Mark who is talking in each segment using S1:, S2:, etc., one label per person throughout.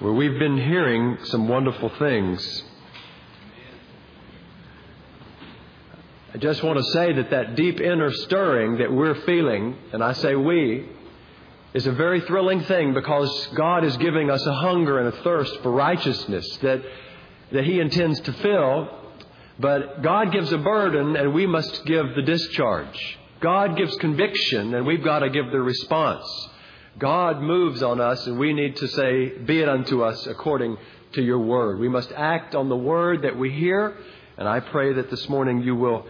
S1: where we've been hearing some wonderful things. I just want to say that that deep inner stirring that we're feeling, and I say we, is a very thrilling thing because God is giving us a hunger and a thirst for righteousness that, that He intends to fill. But God gives a burden and we must give the discharge. God gives conviction and we've got to give the response. God moves on us and we need to say, Be it unto us according to your word. We must act on the word that we hear. And I pray that this morning you will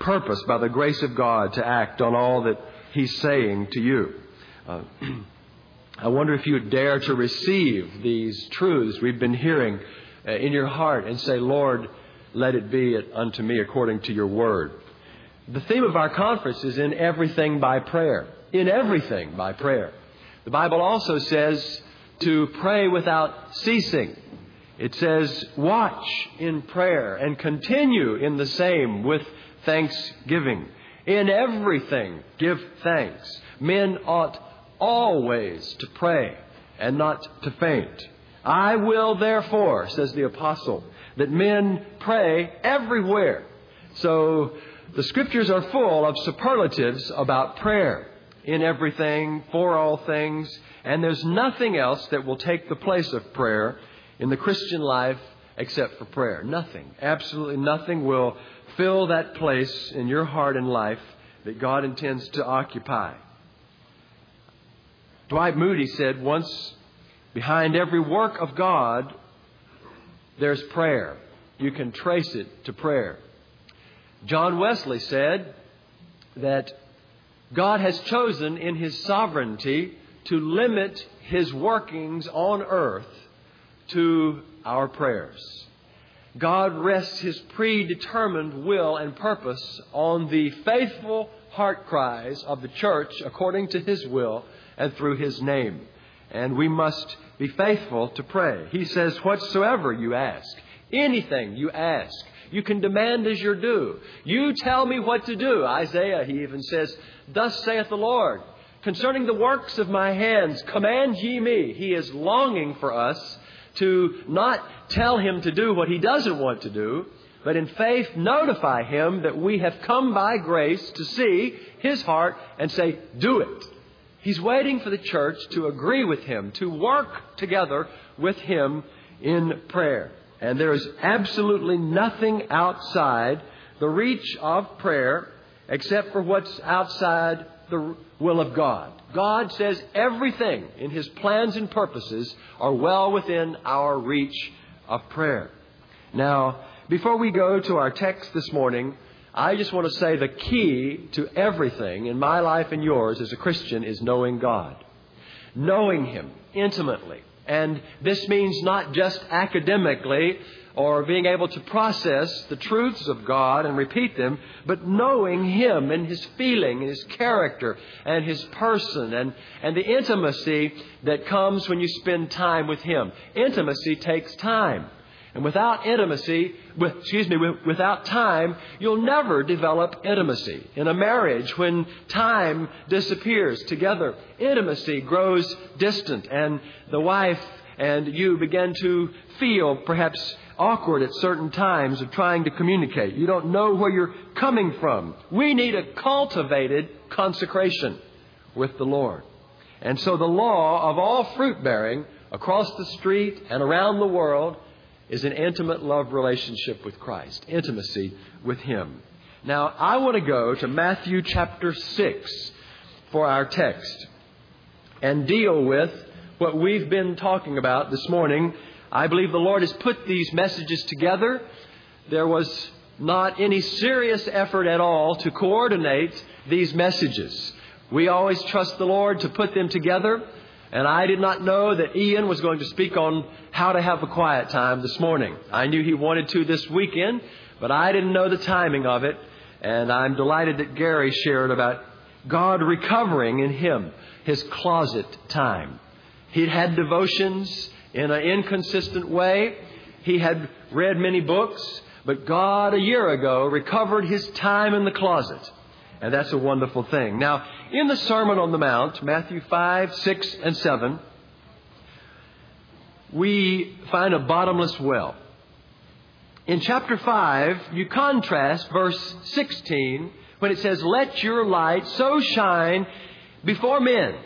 S1: purpose by the grace of God to act on all that He's saying to you. Uh, I wonder if you would dare to receive these truths we've been hearing uh, in your heart and say, Lord, let it be unto me according to your word. The theme of our conference is in everything by prayer. In everything by prayer. The Bible also says to pray without ceasing. It says, watch in prayer and continue in the same with thanksgiving. In everything give thanks. Men ought always to pray and not to faint. I will therefore, says the apostle, that men pray everywhere. So the scriptures are full of superlatives about prayer in everything, for all things, and there's nothing else that will take the place of prayer in the Christian life except for prayer. Nothing. Absolutely nothing will fill that place in your heart and life that God intends to occupy. Dwight Moody said once, behind every work of God, there's prayer. You can trace it to prayer. John Wesley said that God has chosen in His sovereignty to limit His workings on earth to our prayers. God rests His predetermined will and purpose on the faithful heart cries of the church according to His will and through His name. And we must be faithful to pray. He says, Whatsoever you ask, anything you ask, you can demand as your due. You tell me what to do. Isaiah, he even says, Thus saith the Lord, concerning the works of my hands, command ye me. He is longing for us to not tell him to do what he doesn't want to do, but in faith notify him that we have come by grace to see his heart and say, Do it. He's waiting for the church to agree with him, to work together with him in prayer. And there is absolutely nothing outside the reach of prayer except for what's outside the will of God. God says everything in His plans and purposes are well within our reach of prayer. Now, before we go to our text this morning, I just want to say the key to everything in my life and yours as a Christian is knowing God. Knowing Him intimately. And this means not just academically or being able to process the truths of God and repeat them, but knowing Him and His feeling and His character and His person and, and the intimacy that comes when you spend time with Him. Intimacy takes time. And without intimacy, with, excuse me, without time, you'll never develop intimacy. In a marriage, when time disappears together, intimacy grows distant and the wife and you begin to feel perhaps awkward at certain times of trying to communicate. You don't know where you're coming from. We need a cultivated consecration with the Lord. And so the law of all fruit bearing across the street and around the world is an intimate love relationship with Christ, intimacy with Him. Now, I want to go to Matthew chapter 6 for our text and deal with what we've been talking about this morning. I believe the Lord has put these messages together. There was not any serious effort at all to coordinate these messages. We always trust the Lord to put them together and I did not know that Ian was going to speak on how to have a quiet time this morning. I knew he wanted to this weekend, but I didn't know the timing of it. And I'm delighted that Gary shared about God recovering in him his closet time. He'd had devotions in an inconsistent way. He had read many books, but God a year ago recovered his time in the closet. And that's a wonderful thing. Now, in the Sermon on the Mount, Matthew 5, 6, and 7, we find a bottomless well. In chapter 5, you contrast verse 16 when it says, Let your light so shine before men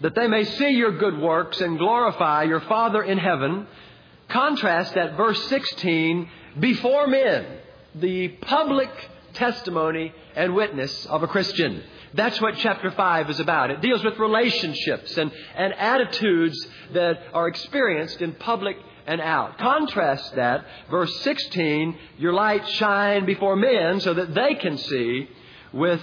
S1: that they may see your good works and glorify your Father in heaven. Contrast that verse 16 before men, the public testimony and witness of a Christian. That's what chapter 5 is about. It deals with relationships and, and attitudes that are experienced in public and out. Contrast that, verse 16, your light shine before men so that they can see, with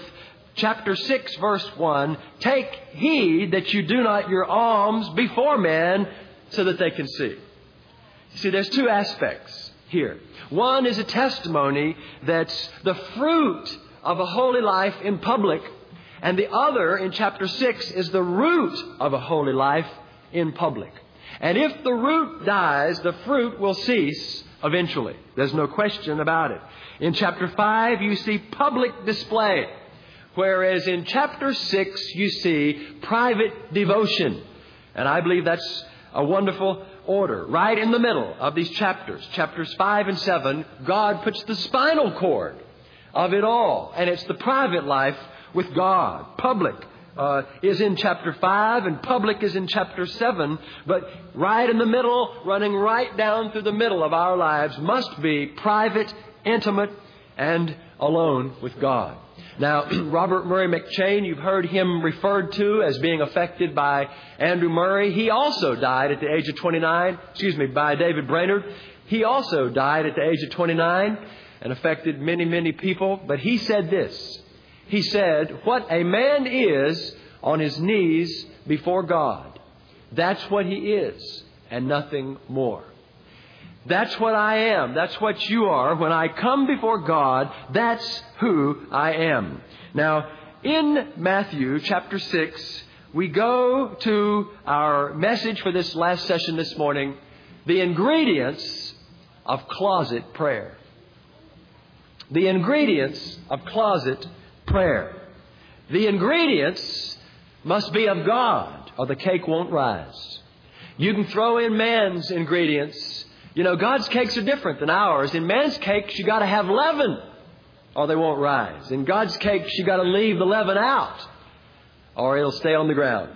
S1: chapter 6, verse 1, take heed that you do not your alms before men so that they can see. See, there's two aspects here. One is a testimony that's the fruit of a holy life in public and the other, in chapter 6, is the root of a holy life in public. And if the root dies, the fruit will cease eventually. There's no question about it. In chapter 5, you see public display, whereas in chapter 6, you see private devotion. And I believe that's a wonderful order. Right in the middle of these chapters, chapters 5 and 7, God puts the spinal cord of it all. And it's the private life with God. Public uh, is in chapter 5 and public is in chapter 7. But right in the middle, running right down through the middle of our lives, must be private, intimate, and alone with God. Now, Robert Murray McCheyne, you've heard him referred to as being affected by Andrew Murray. He also died at the age of 29, excuse me, by David Brainerd. He also died at the age of 29 and affected many, many people. But he said this he said, What a man is on his knees before God, that's what he is, and nothing more. That's what I am. That's what you are. When I come before God, that's who I am. Now, in Matthew chapter 6, we go to our message for this last session this morning the ingredients of closet prayer. The ingredients of closet prayer. The ingredients must be of God, or the cake won't rise. You can throw in man's ingredients. You know, God's cakes are different than ours. In man's cakes, you got to have leaven, or they won't rise. In God's cakes, you got to leave the leaven out, or it'll stay on the ground.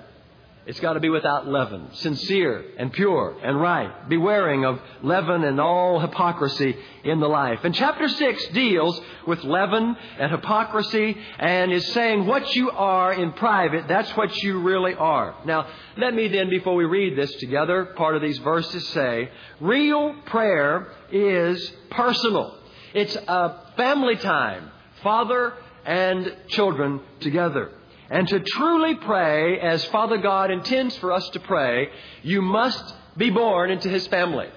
S1: It's got to be without leaven, sincere and pure and right, bewaring of leaven and all hypocrisy in the life. And chapter 6 deals with leaven and hypocrisy and is saying what you are in private, that's what you really are. Now, let me then, before we read this together, part of these verses say, real prayer is personal. It's a family time, father and children together. And to truly pray as Father God intends for us to pray, you must be born into His family.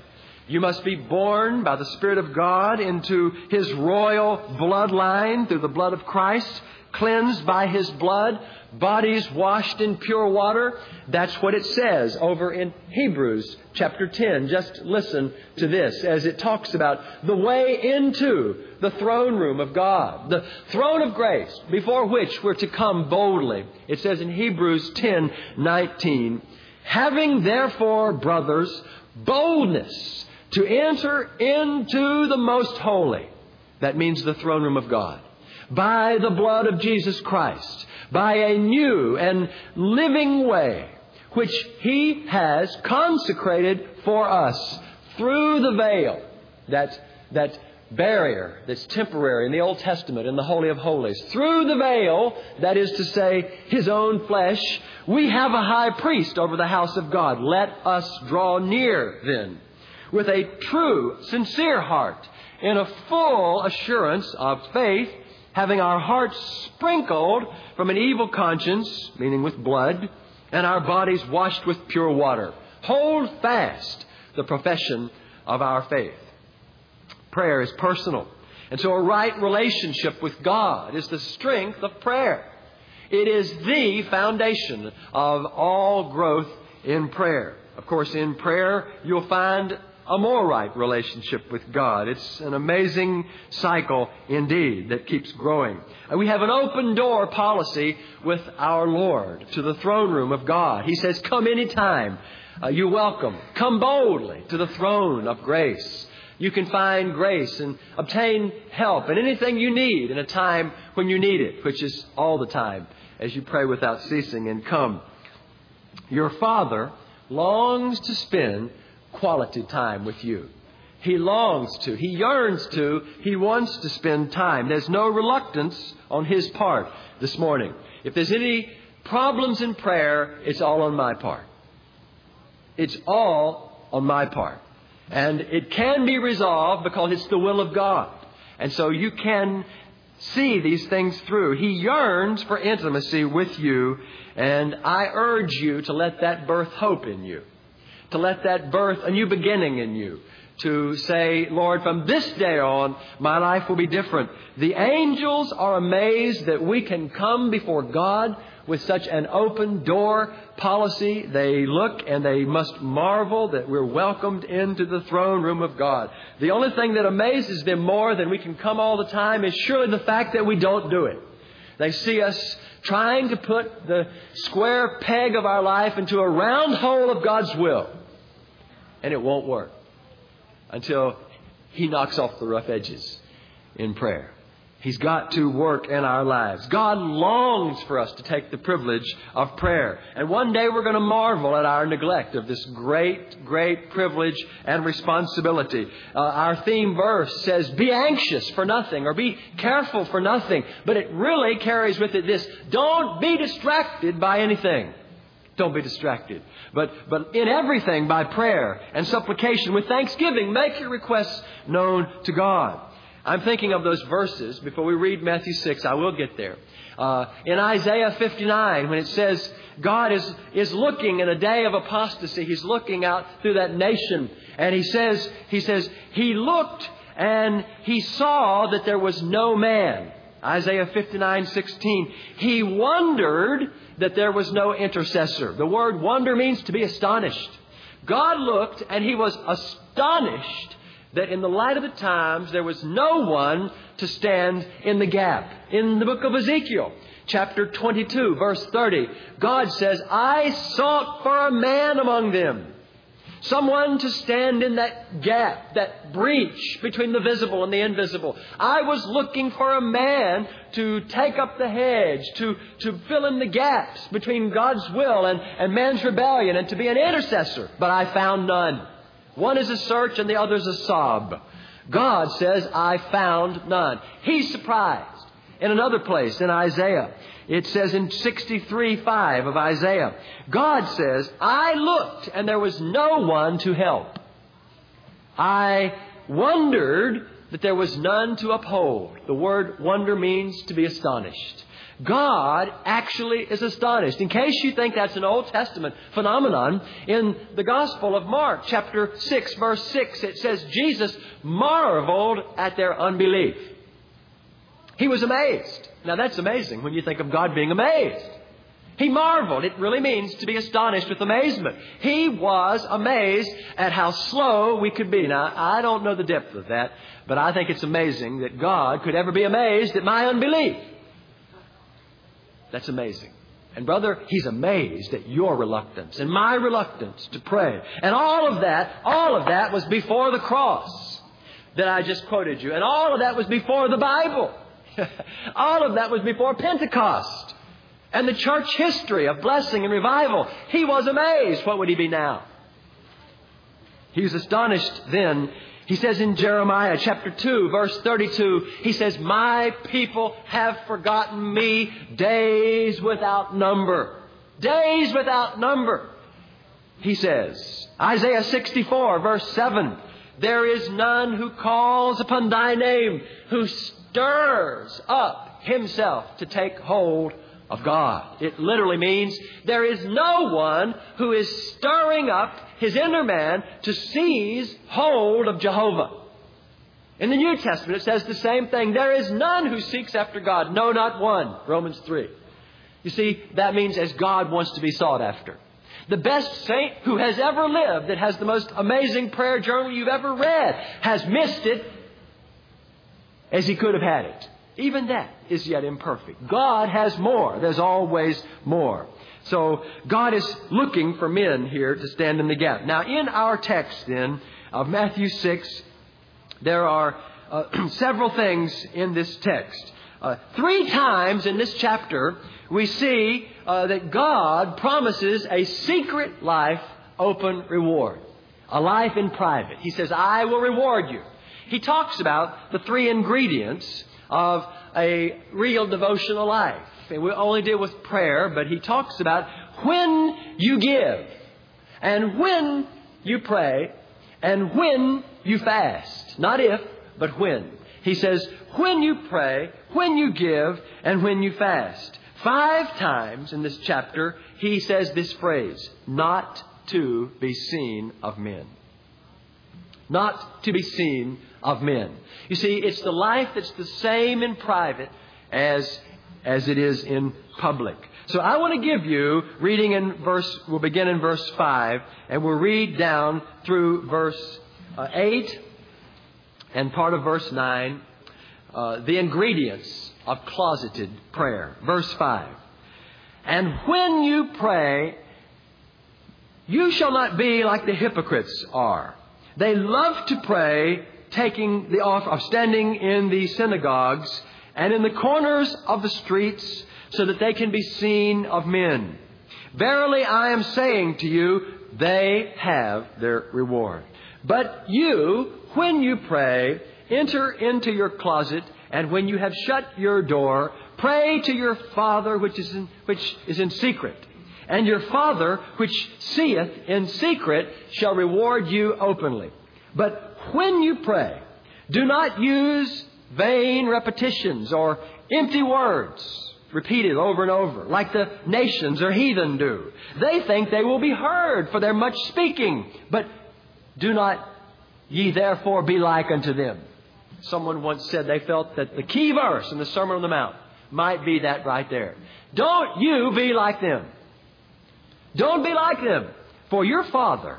S1: You must be born by the Spirit of God into His royal bloodline through the blood of Christ, cleansed by His blood, bodies washed in pure water. That's what it says over in Hebrews chapter 10. Just listen to this as it talks about the way into the throne room of God, the throne of grace before which we're to come boldly. It says in Hebrews 10 19, having therefore, brothers, boldness to enter into the most holy. That means the throne room of God. By the blood of Jesus Christ by a new and living way which He has consecrated for us through the veil, that, that barrier that's temporary in the Old Testament in the Holy of Holies. Through the veil, that is to say, His own flesh, we have a high priest over the house of God. Let us draw near then with a true, sincere heart in a full assurance of faith having our hearts sprinkled from an evil conscience, meaning with blood, and our bodies washed with pure water. Hold fast the profession of our faith. Prayer is personal. And so a right relationship with God is the strength of prayer. It is the foundation of all growth in prayer. Of course, in prayer, you'll find a more right relationship with God. It's an amazing cycle indeed that keeps growing. We have an open door policy with our Lord to the throne room of God. He says, Come anytime. uh, you're welcome. Come boldly to the throne of grace. You can find grace and obtain help and anything you need in a time when you need it, which is all the time as you pray without ceasing and come. Your Father longs to spend quality time with you. He longs to, he yearns to, he wants to spend time. There's no reluctance on his part this morning. If there's any problems in prayer, it's all on my part. It's all on my part. And it can be resolved because it's the will of God. And so you can see these things through. He yearns for intimacy with you, and I urge you to let that birth hope in you, to let that birth a new beginning in you, to say, Lord, from this day on, my life will be different. The angels are amazed that we can come before God with such an open door policy. They look and they must marvel that we're welcomed into the throne room of God. The only thing that amazes them more than we can come all the time is surely the fact that we don't do it. They see us trying to put the square peg of our life into a round hole of God's will. And it won't work until He knocks off the rough edges in prayer. He's got to work in our lives. God longs for us to take the privilege of prayer. And one day we're going to marvel at our neglect of this great, great privilege and responsibility. Uh, our theme verse says, be anxious for nothing or be careful for nothing. But it really carries with it this, don't be distracted by anything. Don't be distracted. But, but in everything by prayer and supplication with thanksgiving, make your requests known to God. I'm thinking of those verses before we read Matthew 6. I will get there. Uh, in Isaiah 59, when it says God is, is looking in a day of apostasy, He's looking out through that nation, and He says, He says, He looked and He saw that there was no man. Isaiah 59, 16. He wondered that there was no intercessor. The word wonder means to be astonished. God looked and He was astonished that in the light of the times there was no one to stand in the gap. In the book of Ezekiel, chapter 22, verse 30, God says, I sought for a man among them. Someone to stand in that gap, that breach between the visible and the invisible. I was looking for a man to take up the hedge, to, to fill in the gaps between God's will and, and man's rebellion, and to be an intercessor, but I found none. One is a search and the other is a sob. God says, I found none. He's surprised. In another place, in Isaiah, it says in 63 5 of Isaiah, God says, I looked and there was no one to help. I wondered that there was none to uphold. The word wonder means to be astonished. God actually is astonished. In case you think that's an Old Testament phenomenon, in the Gospel of Mark, chapter 6, verse 6, it says, Jesus marveled at their unbelief. He was amazed. Now that's amazing when you think of God being amazed. He marveled. It really means to be astonished with amazement. He was amazed at how slow we could be. Now, I don't know the depth of that, but I think it's amazing that God could ever be amazed at my unbelief. That's amazing. And brother, he's amazed at your reluctance and my reluctance to pray. And all of that, all of that was before the cross that I just quoted you. And all of that was before the Bible. all of that was before Pentecost and the church history of blessing and revival. He was amazed. What would he be now? He was astonished then he says in Jeremiah chapter 2 verse 32, he says, My people have forgotten me days without number. Days without number. He says, Isaiah 64 verse 7, There is none who calls upon thy name, who stirs up himself to take hold of God. It literally means there is no one who is stirring up his inner man to seize hold of Jehovah. In the New Testament, it says the same thing. There is none who seeks after God. No, not one. Romans 3. You see, that means as God wants to be sought after. The best saint who has ever lived, that has the most amazing prayer journal you've ever read, has missed it as he could have had it Even that is yet imperfect. God has more. There's always more. So God is looking for men here to stand in the gap. Now, in our text then of Matthew 6, there are uh, several things in this text. Uh, three times in this chapter, we see uh, that God promises a secret life open reward, a life in private. He says, I will reward you. He talks about the three ingredients of a real devotional life. And we only deal with prayer, but he talks about when you give, and when you pray, and when you fast. Not if, but when. He says, when you pray, when you give, and when you fast. Five times in this chapter, he says this phrase, not to be seen of men. Not to be seen of men. You see, it's the life that's the same in private as, as it is in public. So I want to give you, reading in verse, we'll begin in verse 5, and we'll read down through verse uh, 8 and part of verse 9, uh, the ingredients of closeted prayer. Verse 5. And when you pray, you shall not be like the hypocrites are. They love to pray, taking the off of standing in the synagogues and in the corners of the streets so that they can be seen of men. Verily I am saying to you, they have their reward. But you, when you pray, enter into your closet, and when you have shut your door, pray to your Father which is in, which is in secret. And your Father which seeth in secret shall reward you openly. But when you pray, do not use vain repetitions or empty words repeated over and over, like the nations or heathen do. They think they will be heard for their much speaking, but do not ye therefore be like unto them. Someone once said they felt that the key verse in the Sermon on the Mount might be that right there. Don't you be like them. Don't be like them, for your Father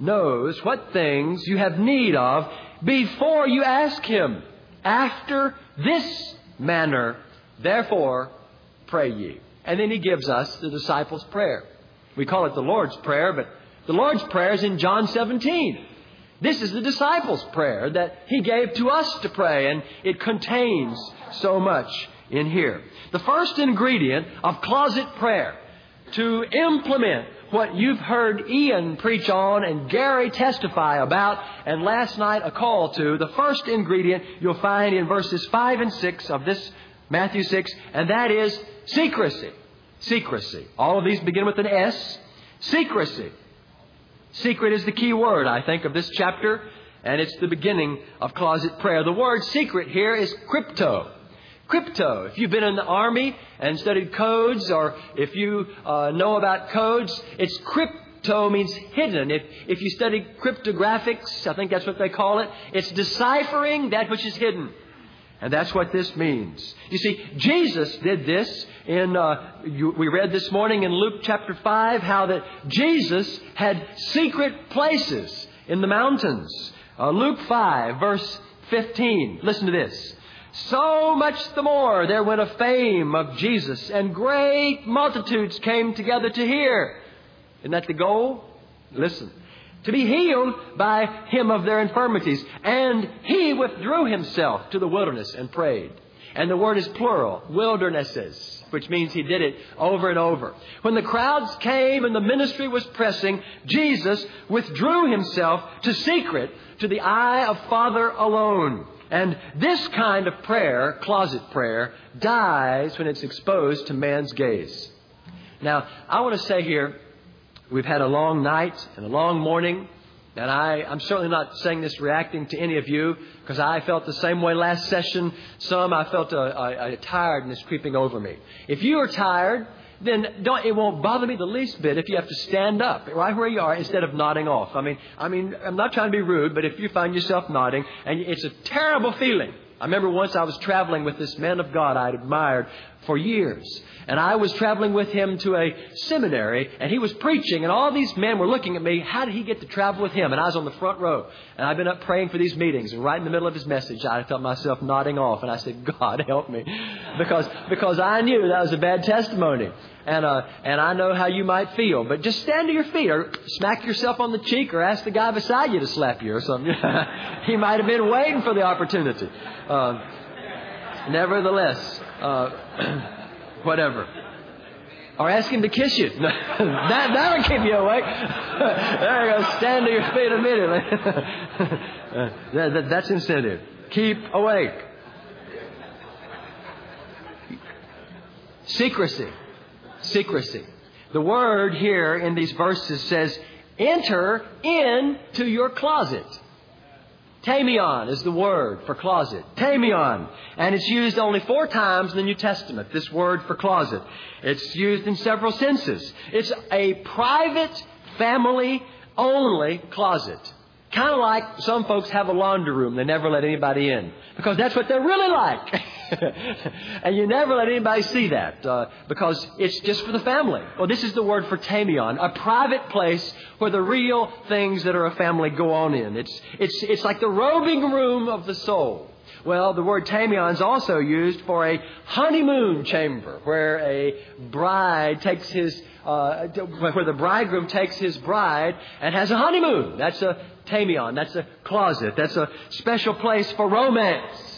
S1: knows what things you have need of before you ask Him. After this manner, therefore, pray ye. And then He gives us the disciples' prayer. We call it the Lord's Prayer, but the Lord's Prayer is in John 17. This is the disciples' prayer that He gave to us to pray, and it contains so much in here. The first ingredient of closet prayer to implement what you've heard Ian preach on and Gary testify about, and last night a call to, the first ingredient you'll find in verses 5 and 6 of this Matthew 6, and that is secrecy. Secrecy. All of these begin with an S. Secrecy. Secret is the key word, I think, of this chapter, and it's the beginning of closet prayer. The word secret here is crypto. Crypto. If you've been in the army and studied codes, or if you uh, know about codes, it's crypto means hidden. If, if you study cryptographics, I think that's what they call it, it's deciphering that which is hidden. And that's what this means. You see, Jesus did this in, uh, you, we read this morning in Luke chapter 5 how that Jesus had secret places in the mountains. Uh, Luke 5, verse 15. Listen to this. So much the more there went a fame of Jesus, and great multitudes came together to hear. Isn't that the goal? Listen to be healed by him of their infirmities. And he withdrew himself to the wilderness and prayed. And the word is plural, wildernesses, which means he did it over and over. When the crowds came and the ministry was pressing, Jesus withdrew himself to secret to the eye of Father alone. And this kind of prayer, closet prayer, dies when it's exposed to man's gaze. Now, I want to say here, We've had a long night and a long morning. And I, I'm certainly not saying this reacting to any of you because I felt the same way last session. Some I felt a, a, a tiredness creeping over me. If you are tired, then don't, it won't bother me the least bit if you have to stand up right where you are instead of nodding off. I mean, I mean, I'm not trying to be rude, but if you find yourself nodding, and it's a terrible feeling. I remember once I was traveling with this man of God I admired for years. And I was traveling with him to a seminary, and he was preaching, and all these men were looking at me. How did he get to travel with him? And I was on the front row, and I've been up praying for these meetings. And right in the middle of his message, I felt myself nodding off, and I said, "God help me," because because I knew that was a bad testimony, and uh, and I know how you might feel. But just stand to your feet, or smack yourself on the cheek, or ask the guy beside you to slap you, or something. he might have been waiting for the opportunity. Uh, nevertheless. Uh, whatever. Or ask him to kiss you. that, that'll keep you awake. there you go. Stand to your feet immediately. that, that, that's incentive. Keep awake. Secrecy. Secrecy. The word here in these verses says, enter into your closet. Tamion is the word for closet. Tamion. And it's used only four times in the New Testament, this word for closet. It's used in several senses. It's a private, family only closet. Kind of like some folks have a laundry room. They never let anybody in. Because that's what they're really like. and you never let anybody see that. Uh, because it's just for the family. Well, this is the word for tamion. A private place where the real things that are a family go on in. It's, it's, it's like the robing room of the soul. Well, the word tamion is also used for a honeymoon chamber where a bride takes his uh, where the bridegroom takes his bride and has a honeymoon. That's a tamion. That's a closet. That's a special place for romance.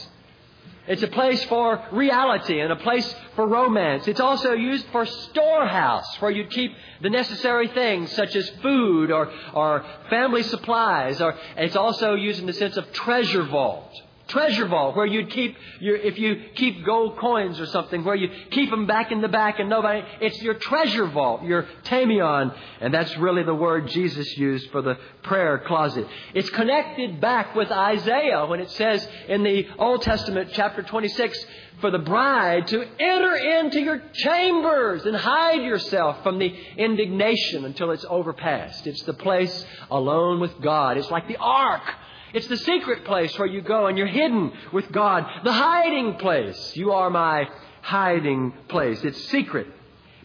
S1: It's a place for reality and a place for romance. It's also used for storehouse, where you keep the necessary things such as food or, or family supplies. Or it's also used in the sense of treasure vault treasure vault where you'd keep your, if you keep gold coins or something, where you keep them back in the back and nobody, it's your treasure vault, your tamion. And that's really the word Jesus used for the prayer closet. It's connected back with Isaiah when it says in the Old Testament, chapter 26, for the bride to enter into your chambers and hide yourself from the indignation until it's overpassed. It's the place alone with God. It's like the ark it's the secret place where you go and you're hidden with God. The hiding place. You are my hiding place. It's secret.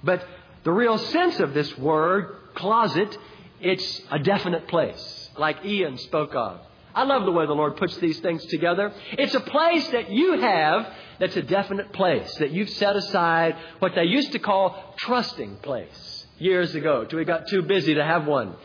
S1: But the real sense of this word, closet, it's a definite place, like Ian spoke of. I love the way the Lord puts these things together. It's a place that you have that's a definite place, that you've set aside what they used to call trysting place years ago, till we got too busy to have one.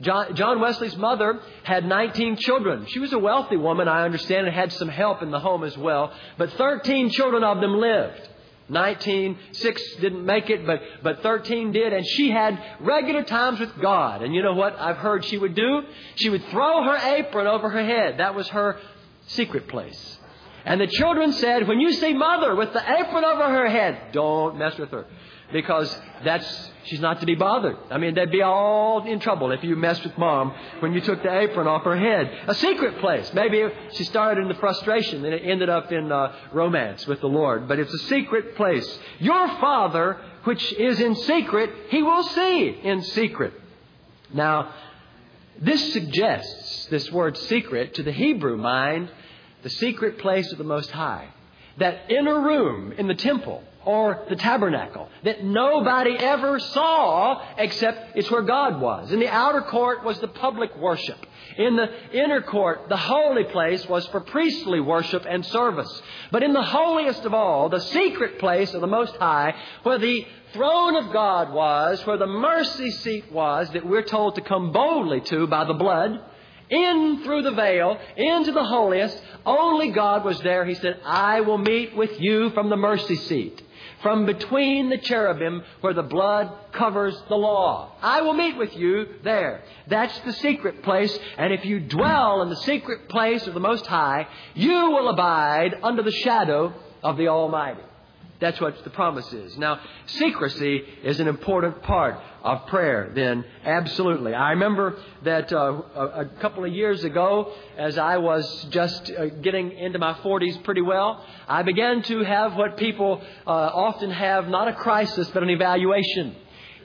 S1: John, Wesley's mother had 19 children. She was a wealthy woman, I understand, and had some help in the home as well. But 13 children of them lived. 19, six didn't make it, but, but 13 did. And she had regular times with God. And you know what I've heard she would do? She would throw her apron over her head. That was her secret place. And the children said, when you see mother with the apron over her head, don't mess with her. Because that's She's not to be bothered. I mean, they'd be all in trouble if you messed with mom when you took the apron off her head. A secret place. Maybe she started in the frustration and it ended up in uh, romance with the Lord. But it's a secret place. Your Father, which is in secret, He will see in secret. Now, this suggests, this word secret, to the Hebrew mind, the secret place of the Most High. That inner room in the temple or the tabernacle that nobody ever saw except it's where God was. In the outer court was the public worship. In the inner court, the holy place was for priestly worship and service. But in the holiest of all, the secret place of the Most High, where the throne of God was, where the mercy seat was that we're told to come boldly to by the blood, in through the veil, into the holiest, only God was there. He said, I will meet with you from the mercy seat from between the cherubim where the blood covers the law. I will meet with you there. That's the secret place. And if you dwell in the secret place of the Most High, you will abide under the shadow of the Almighty. That's what the promise is. Now, secrecy is an important part of prayer, then, absolutely. I remember that uh, a, couple of years ago, as I was just uh, getting into my 40s pretty well, I began to have what people uh, often have not a crisis, but an evaluation.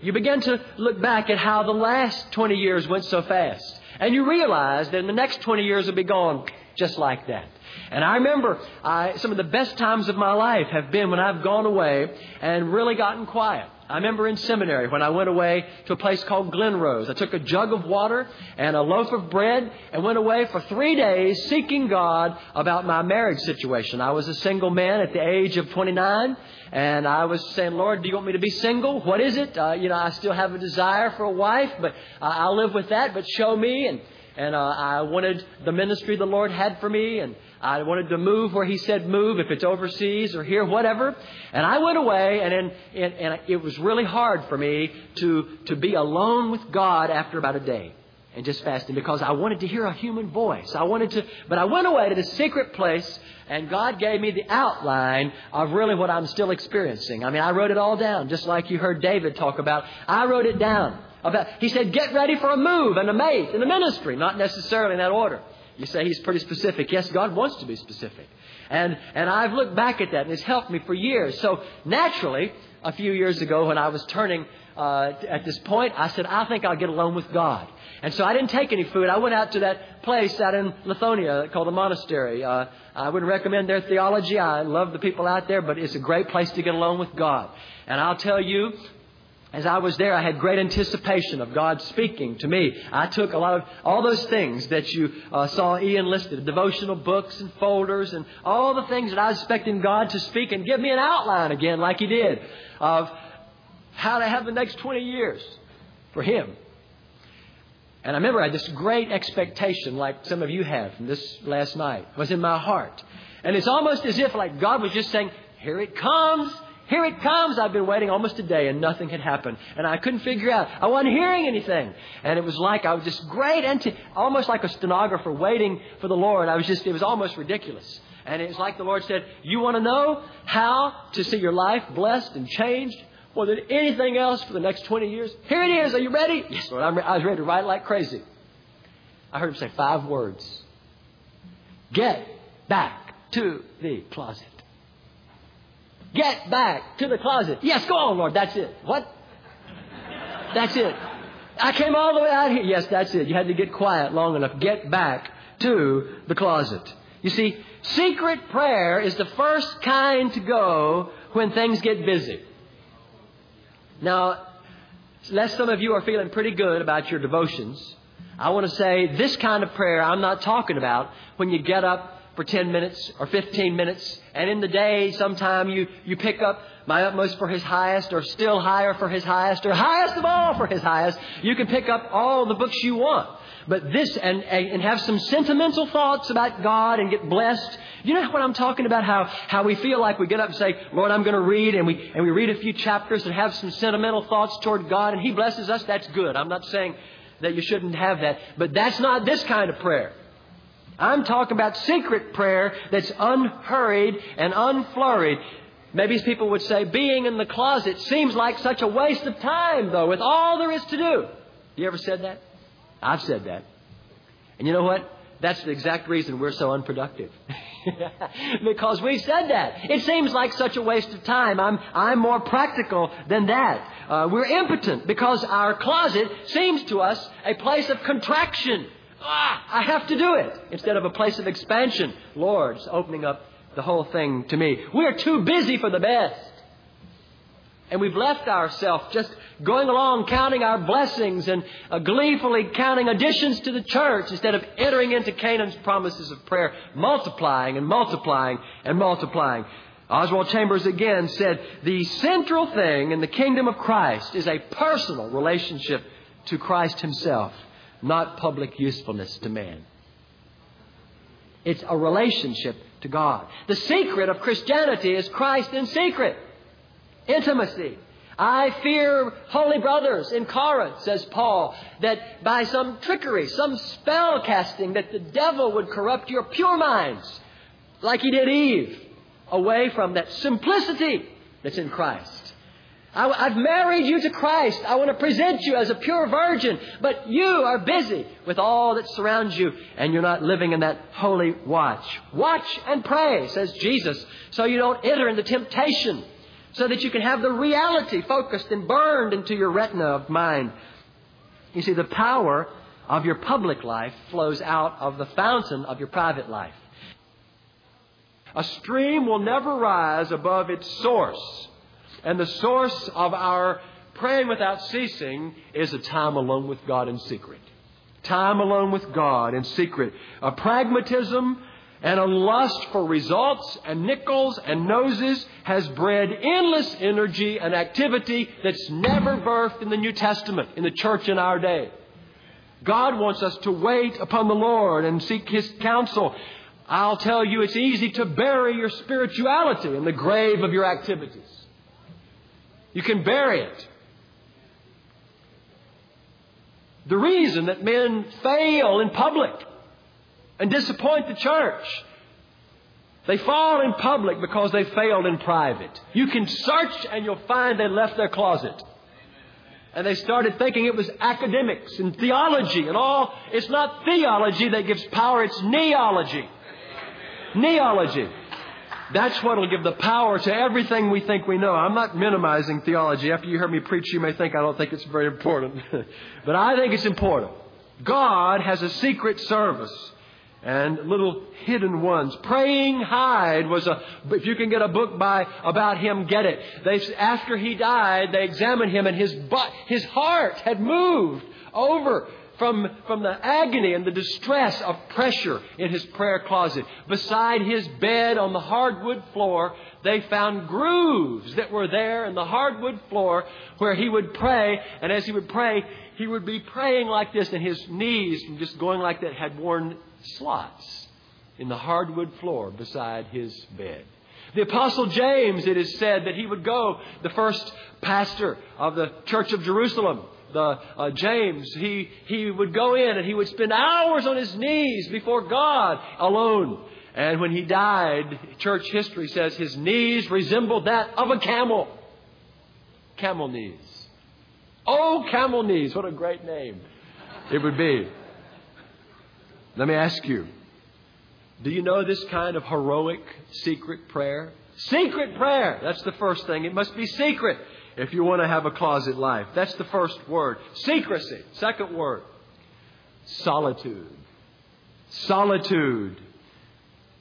S1: You begin to look back at how the last 20 years went so fast. And you realize that in the next 20 years will be gone just like that. And I remember I, some of the best times of my life have been when I've gone away and really gotten quiet. I remember in seminary when I went away to a place called Glenrose. I took a jug of water and a loaf of bread and went away for three days seeking God about my marriage situation. I was a single man at the age of 29 and I was saying, Lord, do you want me to be single? What is it? Uh, you know, I still have a desire for a wife, but uh, I'll live with that, but show me. And, and uh, I wanted the ministry the Lord had for me and I wanted to move where he said move, if it's overseas or here, whatever. And I went away, and, and it was really hard for me to, to be alone with God after about a day and just fasting because I wanted to hear a human voice. I wanted to, but I went away to the secret place, and God gave me the outline of really what I'm still experiencing. I mean, I wrote it all down, just like you heard David talk about. I wrote it down. About, he said, get ready for a move and a mate and a ministry, not necessarily in that order. You say he's pretty specific. Yes, God wants to be specific. And, and I've looked back at that and it's helped me for years. So naturally, a few years ago when I was turning uh, at this point, I said, I think I'll get alone with God. And so I didn't take any food. I went out to that place out in Lithonia called the monastery. Uh, I wouldn't recommend their theology. I love the people out there, but it's a great place to get alone with God. And I'll tell you, as I was there, I had great anticipation of God speaking to me. I took a lot of all those things that you uh, saw Ian listed, devotional books and folders and all the things that I was expecting God to speak and give me an outline again, like He did, of how to have the next 20 years for Him. And I remember I had this great expectation, like some of you have from this last night, was in my heart. And it's almost as if like God was just saying, here it comes. Here it comes. I've been waiting almost a day and nothing had happened. And I couldn't figure out. I wasn't hearing anything. And it was like I was just great, almost like a stenographer waiting for the Lord. I was just, it was almost ridiculous. And it was like the Lord said, You want to know how to see your life blessed and changed more than anything else for the next 20 years? Here it is. Are you ready? Yes, Lord. i was ready to write like crazy. I heard him say five words Get back to the closet. Get back to the closet. Yes, go on, Lord. That's it. What? That's it. I came all the way out here. Yes, that's it. You had to get quiet long enough. Get back to the closet. You see, secret prayer is the first kind to go when things get busy. Now, unless some of you are feeling pretty good about your devotions, I want to say this kind of prayer I'm not talking about when you get up for 10 minutes or 15 minutes. And in the day, sometime you, you pick up my utmost for his highest or still higher for his highest or highest of all for his highest. You can pick up all the books you want. But this, and, and have some sentimental thoughts about God and get blessed. You know what I'm talking about? How, how we feel like we get up and say, Lord, I'm going to read, and we, and we read a few chapters and have some sentimental thoughts toward God, and He blesses us. That's good. I'm not saying that you shouldn't have that. But that's not this kind of prayer. I'm talking about secret prayer that's unhurried and unflurried. Maybe people would say being in the closet seems like such a waste of time, though, with all there is to do. You ever said that? I've said that. And you know what? That's the exact reason we're so unproductive. because we've said that. It seems like such a waste of time. I'm, I'm more practical than that. Uh, we're impotent because our closet seems to us a place of contraction. Ah, I have to do it. Instead of a place of expansion. Lord's opening up the whole thing to me. We're too busy for the best. And we've left ourselves just going along counting our blessings and uh, gleefully counting additions to the church instead of entering into Canaan's promises of prayer, multiplying and multiplying and multiplying. Oswald Chambers again said, the central thing in the kingdom of Christ is a personal relationship to Christ himself not public usefulness to man. It's a relationship to God. The secret of Christianity is Christ in secret. Intimacy. I fear, holy brothers, in Corinth, says Paul, that by some trickery, some spell casting, that the devil would corrupt your pure minds, like he did Eve, away from that simplicity that's in Christ. I, have married you to Christ. I want to present you as a pure virgin. But you are busy with all that surrounds you and you're not living in that holy watch. Watch and pray, says Jesus, so you don't enter into temptation, so that you can have the reality focused and burned into your retina of mind. You see, the power of your public life flows out of the fountain of your private life. A stream will never rise above its source. And the source of our praying without ceasing is a time alone with God in secret. Time alone with God in secret. A pragmatism and a lust for results and nickels and noses has bred endless energy and activity that's never birthed in the New Testament, in the church in our day. God wants us to wait upon the Lord and seek His counsel. I'll tell you, it's easy to bury your spirituality in the grave of your activities. You can bury it. The reason that men fail in public and disappoint the church. They fall in public because they failed in private. You can search and you'll find they left their closet. And they started thinking it was academics and theology and all. It's not theology that gives power, it's kneeology. Kneeology. That's what will give the power to everything we think we know. I'm not minimizing theology. After you hear me preach, you may think I don't think it's very important. but I think it's important. God has a secret service and little hidden ones. Praying Hyde was a, if you can get a book by, about him, get it. They, after he died, they examined him and his butt, his heart had moved over from, from the agony and the distress of pressure in his prayer closet. Beside his bed on the hardwood floor, they found grooves that were there in the hardwood floor where he would pray, and as he would pray, he would be praying like this, and his knees, just going like that, had worn slots in the hardwood floor beside his bed. The Apostle James, it is said that he would go, the first pastor of the Church of Jerusalem, the uh, James, he, he would go in and he would spend hours on his knees before God alone. And when he died, church history says his knees resembled that of a camel. Camel knees. Oh, camel knees. What a great name it would be. Let me ask you do you know this kind of heroic secret prayer? Secret prayer. That's the first thing. It must be secret if you want to have a closet life. That's the first word. Secrecy. Second word. Solitude. Solitude.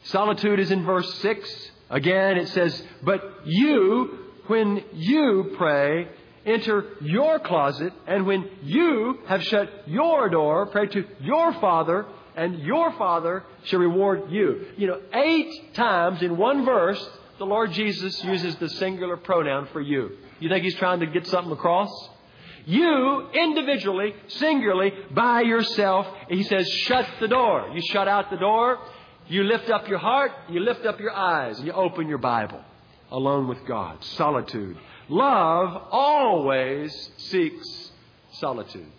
S1: Solitude is in verse 6. Again, it says, But you, when you pray, enter your closet, and when you have shut your door, pray to your Father and your Father shall reward you. You know, eight times in one verse, the Lord Jesus uses the singular pronoun for you. You think He's trying to get something across? You, individually, singularly, by yourself, He says, shut the door. You shut out the door, you lift up your heart, you lift up your eyes, and you open your Bible. Alone with God. Solitude. Love always seeks solitude.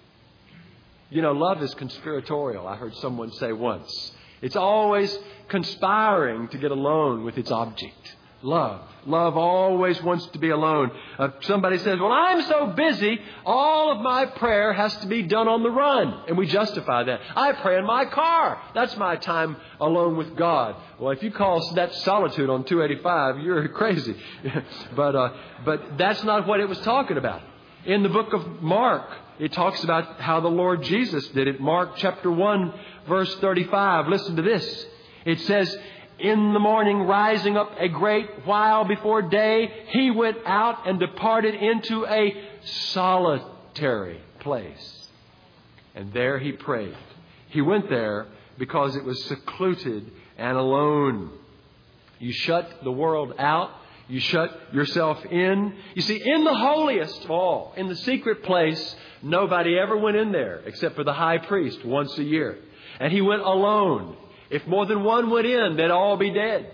S1: You know, love is conspiratorial, I heard someone say once. It's always conspiring to get alone with its object. Love. Love always wants to be alone. Uh, somebody says, Well, I'm so busy, all of my prayer has to be done on the run. And we justify that. I pray in my car. That's my time alone with God. Well, if you call that solitude on 285, you're crazy. but, uh, but that's not what it was talking about. In the book of Mark, it talks about how the Lord Jesus did it. Mark chapter 1, verse 35. Listen to this. It says, In the morning, rising up a great while before day, he went out and departed into a solitary place. And there he prayed. He went there because it was secluded and alone. You shut the world out you shut yourself in. You see, in the holiest of all, in the secret place, nobody ever went in there except for the high priest once a year. And he went alone. If more than one went in, they'd all be dead.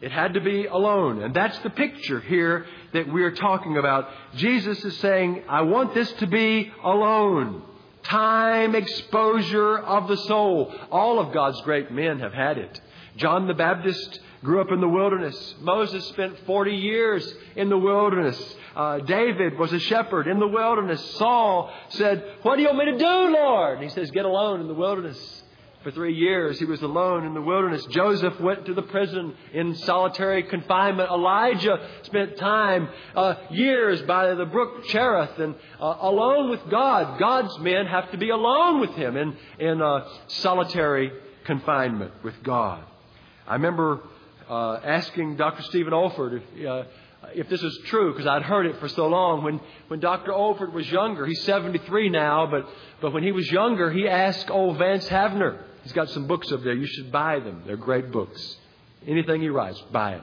S1: It had to be alone. And that's the picture here that we're talking about. Jesus is saying, I want this to be alone. Time exposure of the soul. All of God's great men have had it. John the Baptist grew up in the wilderness. Moses spent 40 years in the wilderness. Uh, David was a shepherd in the wilderness. Saul said, What do you want me to do, Lord? And he says, Get alone in the wilderness. For three years, he was alone in the wilderness. Joseph went to the prison in solitary confinement. Elijah spent time, uh, years by the brook Cherith and uh, alone with God. God's men have to be alone with him in, in uh, solitary confinement with God. I remember uh, asking Dr. Stephen Olford if, uh, if this is true, because I'd heard it for so long. When, when Dr. Olford was younger, he's 73 now, but, but when he was younger, he asked old Vance Havner. He's got some books up there. You should buy them. They're great books. Anything he writes, buy it.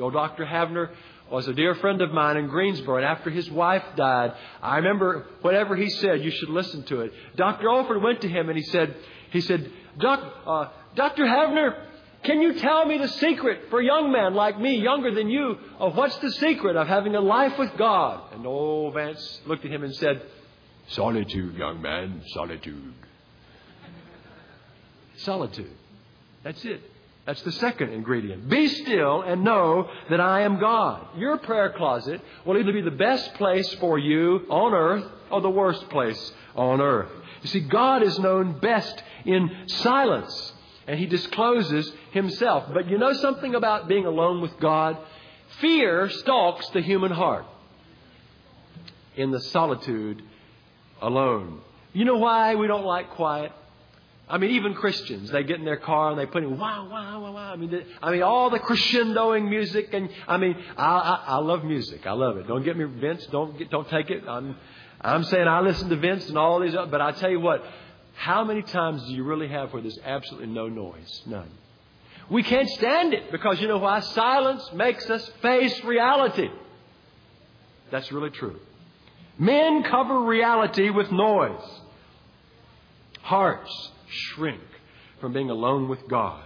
S1: Old Dr. Havner was a dear friend of mine in Greensboro, and after his wife died, I remember whatever he said, you should listen to it. Dr. Olford went to him and he said, he said, Doc, uh, Dr. Havner, can you tell me the secret for a young man like me, younger than you, of what's the secret of having a life with God? And old Vance looked at him and said, Solitude, young man, solitude. Solitude. That's it. That's the second ingredient. Be still and know that I am God. Your prayer closet will either be the best place for you on earth or the worst place on earth. You see, God is known best in silence and he discloses himself. But you know something about being alone with God? Fear stalks the human heart in the solitude alone. You know why we don't like quiet? I mean, even Christians, they get in their car and they put in wow, wow, wow, wow. I mean, I mean, all the crescendoing music, and I mean, I, I, I love music. I love it. Don't get me, Vince. Don't get, don't take it. I'm, I'm saying I listen to Vince and all these, other, but I tell you what, how many times do you really have where there's absolutely no noise? None. We can't stand it because you know why? Silence makes us face reality. That's really true. Men cover reality with noise. Hearts shrink from being alone with God.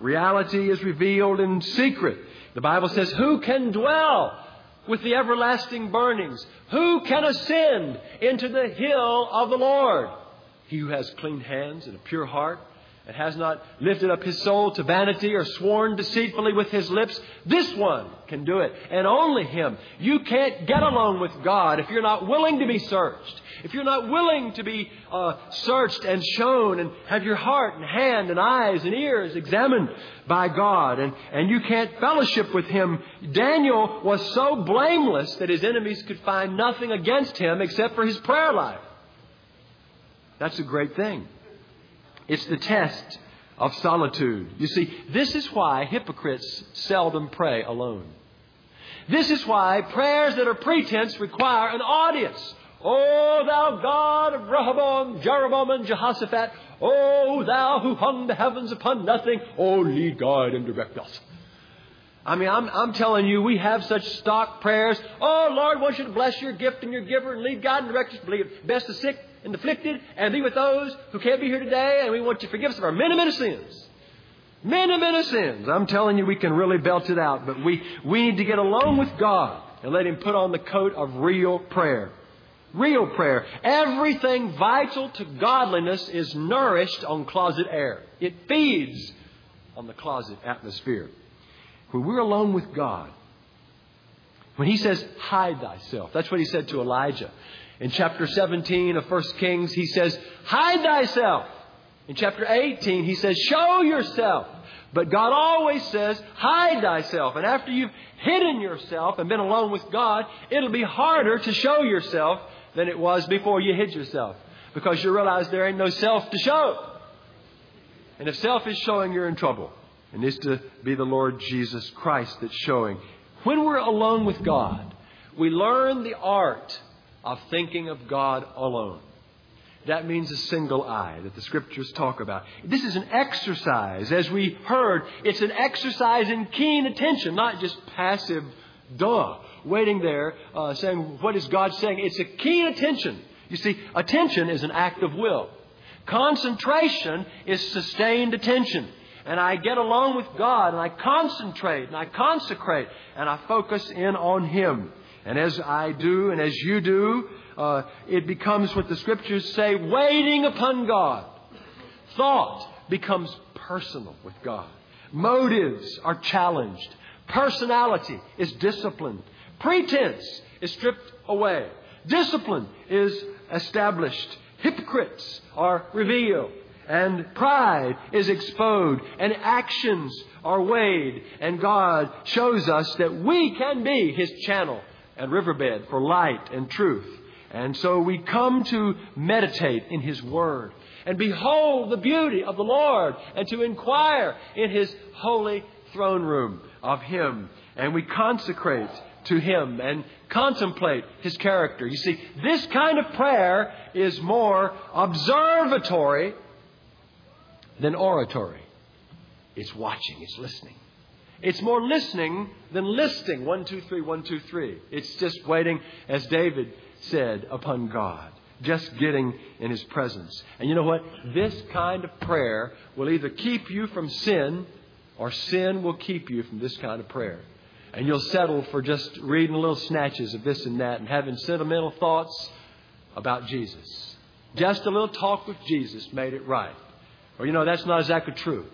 S1: Reality is revealed in secret. The Bible says, Who can dwell with the everlasting burnings? Who can ascend into the hill of the Lord? He who has clean hands and a pure heart and has not lifted up his soul to vanity or sworn deceitfully with his lips, this one can do it, and only him. You can't get along with God if you're not willing to be searched. If you're not willing to be uh, searched and shown and have your heart and hand and eyes and ears examined by God, and, and you can't fellowship with him. Daniel was so blameless that his enemies could find nothing against him except for his prayer life. That's a great thing. It's the test of solitude. You see, this is why hypocrites seldom pray alone. This is why prayers that are pretense require an audience. O thou God of Rehoboam, Jeroboam, and Jehoshaphat, O thou who hung the heavens upon nothing, O lead, guide, and direct us. I mean, I'm, I'm telling you, we have such stock prayers. Oh, Lord, want you to bless your gift and your giver and lead, guide, and direct us. Believe best the sick and afflicted and be with those who can't be here today. And we want you to forgive us of our many, many sins. Many, many sins. I'm telling you, we can really belt it out. But we, we need to get alone with God and let Him put on the coat of real prayer. Real prayer. Everything vital to godliness is nourished on closet air. It feeds on the closet atmosphere. When we're alone with God, when He says, hide thyself, that's what He said to Elijah. In chapter 17 of 1 Kings, he says, Hide thyself. In chapter 18, he says, Show yourself. But God always says, Hide thyself. And after you've hidden yourself and been alone with God, it'll be harder to show yourself than it was before you hid yourself. Because you realize there ain't no self to show. And if self is showing, you're in trouble. It needs to be the Lord Jesus Christ that's showing. When we're alone with God, we learn the art of thinking of God alone. That means a single eye that the scriptures talk about. This is an exercise. As we heard, it's an exercise in keen attention, not just passive duh, waiting there uh, saying, What is God saying? It's a keen attention. You see, attention is an act of will. Concentration is sustained attention. And I get along with God and I concentrate and I consecrate and I focus in on Him. And as I do and as you do, uh, it becomes what the scriptures say waiting upon God. Thought becomes personal with God. Motives are challenged. Personality is disciplined. Pretense is stripped away. Discipline is established. Hypocrites are revealed. And pride is exposed. And actions are weighed. And God shows us that we can be His channel and riverbed for light and truth. And so we come to meditate in His Word and behold the beauty of the Lord and to inquire in His holy throne room of Him and we consecrate to Him and contemplate His character. You see, this kind of prayer is more observatory than oratory. It's watching, it's listening. It's more listening than listing. One, two, three, one, two, three. It's just waiting, as David said, upon God. Just getting in His presence. And you know what? This kind of prayer will either keep you from sin or sin will keep you from this kind of prayer. And you'll settle for just reading little snatches of this and that and having sentimental thoughts about Jesus. Just a little talk with Jesus made it right. Or, you know, that's not exactly true.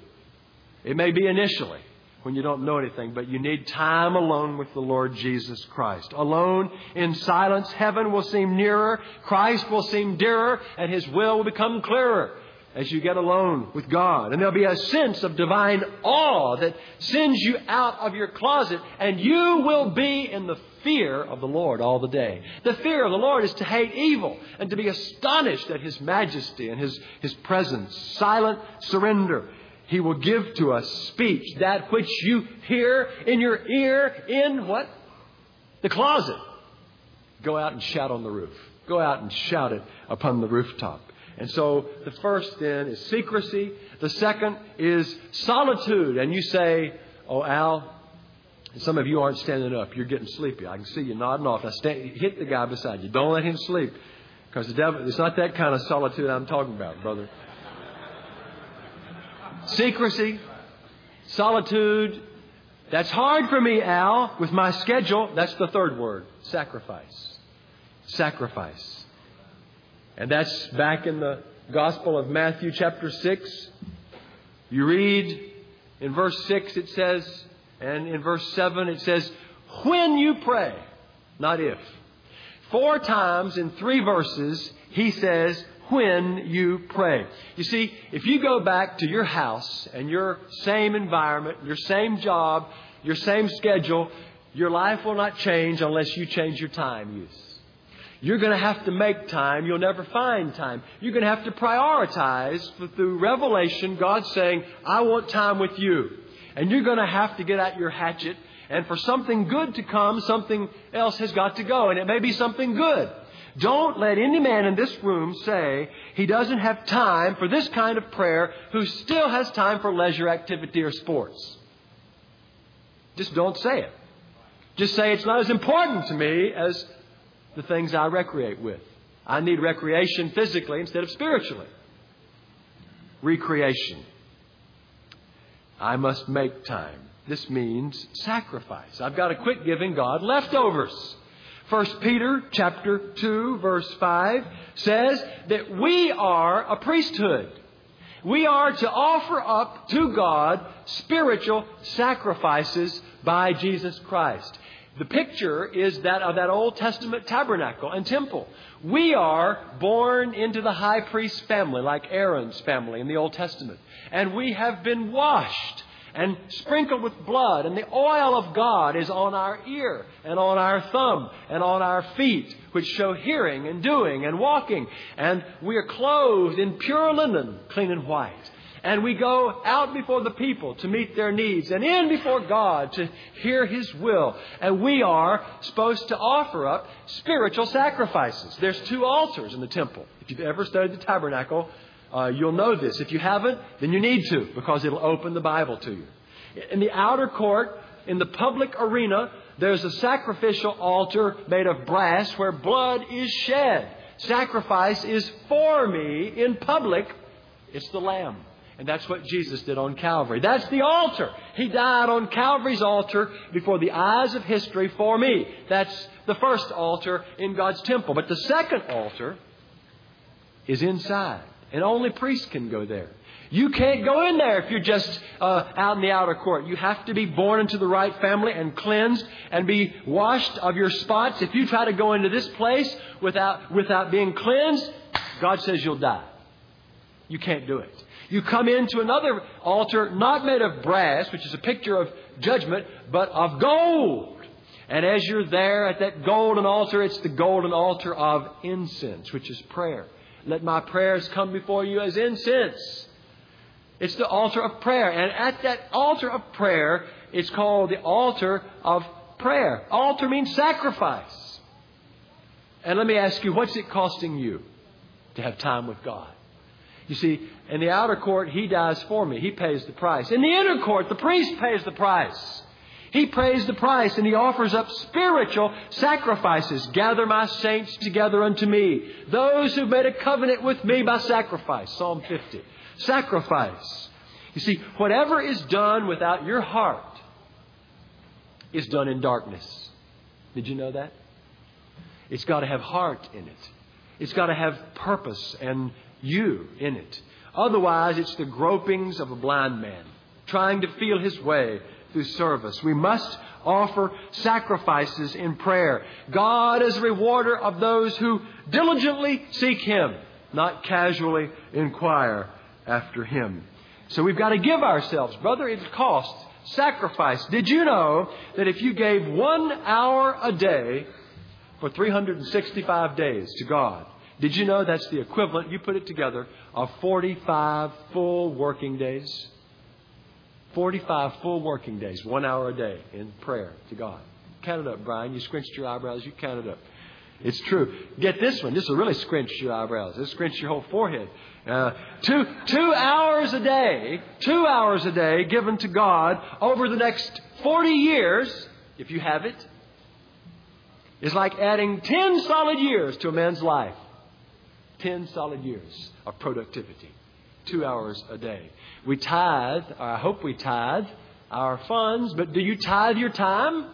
S1: It may be initially when you don't know anything, but you need time alone with the Lord Jesus Christ. Alone in silence, heaven will seem nearer, Christ will seem dearer, and His will will become clearer as you get alone with God. And there'll be a sense of divine awe that sends you out of your closet, and you will be in the fear of the Lord all the day. The fear of the Lord is to hate evil and to be astonished at His majesty and His, His presence. Silent surrender. He will give to us speech, that which you hear in your ear in what? The closet. Go out and shout on the roof. Go out and shout it upon the rooftop. And so the first then is secrecy. The second is solitude. And you say, Oh, Al, some of you aren't standing up. You're getting sleepy. I can see you nodding off. Now stand, hit the guy beside you. Don't let him sleep. Because the devil, it's not that kind of solitude I'm talking about, brother. Secrecy, solitude. That's hard for me, Al, with my schedule. That's the third word sacrifice. Sacrifice. And that's back in the Gospel of Matthew, chapter 6. You read in verse 6, it says, and in verse 7, it says, when you pray, not if. Four times in three verses, he says, when you pray. You see, if you go back to your house and your same environment, your same job, your same schedule, your life will not change unless you change your time use. You're going to have to make time. You'll never find time. You're going to have to prioritize through revelation, God saying, I want time with you. And you're going to have to get out your hatchet. And for something good to come, something else has got to go. And it may be something good. Don't let any man in this room say he doesn't have time for this kind of prayer who still has time for leisure activity or sports. Just don't say it. Just say it's not as important to me as the things I recreate with. I need recreation physically instead of spiritually. Recreation. I must make time. This means sacrifice. I've got to quit giving God leftovers. 1 Peter chapter 2 verse 5 says that we are a priesthood. We are to offer up to God spiritual sacrifices by Jesus Christ. The picture is that of that Old Testament tabernacle and temple. We are born into the high priest's family, like Aaron's family in the Old Testament. And we have been washed and sprinkled with blood, and the oil of God is on our ear and on our thumb and on our feet, which show hearing and doing and walking. And we are clothed in pure linen, clean and white. And we go out before the people to meet their needs and in before God to hear His will. And we are supposed to offer up spiritual sacrifices. There's two altars in the temple. If you've ever studied the tabernacle, uh, you'll know this. If you haven't, then you need to because it'll open the Bible to you. In the outer court, in the public arena, there's a sacrificial altar made of brass where blood is shed. Sacrifice is for me in public. It's the Lamb. And that's what Jesus did on Calvary. That's the altar. He died on Calvary's altar before the eyes of history for me. That's the first altar in God's temple. But the second altar is inside. And only priests can go there. You can't go in there if you're just uh, out in the outer court. You have to be born into the right family and cleansed and be washed of your spots. If you try to go into this place without, without being cleansed, God says you'll die. You can't do it. You come into another altar not made of brass, which is a picture of judgment, but of gold. And as you're there at that golden altar, it's the golden altar of incense, which is prayer. Let my prayers come before you as incense. It's the altar of prayer. And at that altar of prayer, it's called the altar of prayer. Altar means sacrifice. And let me ask you, what's it costing you to have time with God? You see, in the outer court, He dies for me. He pays the price. In the inner court, the priest pays the price. He pays the price and he offers up spiritual sacrifices. Gather my saints together unto me. Those who've made a covenant with me by sacrifice. Psalm 50. Sacrifice. You see, whatever is done without your heart is done in darkness. Did you know that? It's got to have heart in it. It's got to have purpose and you in it. Otherwise, it's the gropings of a blind man trying to feel his way through service. We must offer sacrifices in prayer. God is a rewarder of those who diligently seek Him, not casually inquire after Him. So we've got to give ourselves. Brother, it costs sacrifice. Did you know that if you gave one hour a day for 365 days to God, did you know that's the equivalent, you put it together, of 45 full working days? 45 full working days, one hour a day in prayer to God. Count it up, Brian. You scrunched your eyebrows, you count it up. It's true. Get this one. This will really scrunch your eyebrows. This will scrunch your whole forehead. Uh, two, two hours a day, two hours a day given to God over the next 40 years, if you have it, is like adding 10 solid years to a man's life. 10 solid years of productivity. Two hours a day. We tithe, or I hope we tithe our funds, but do you tithe your time?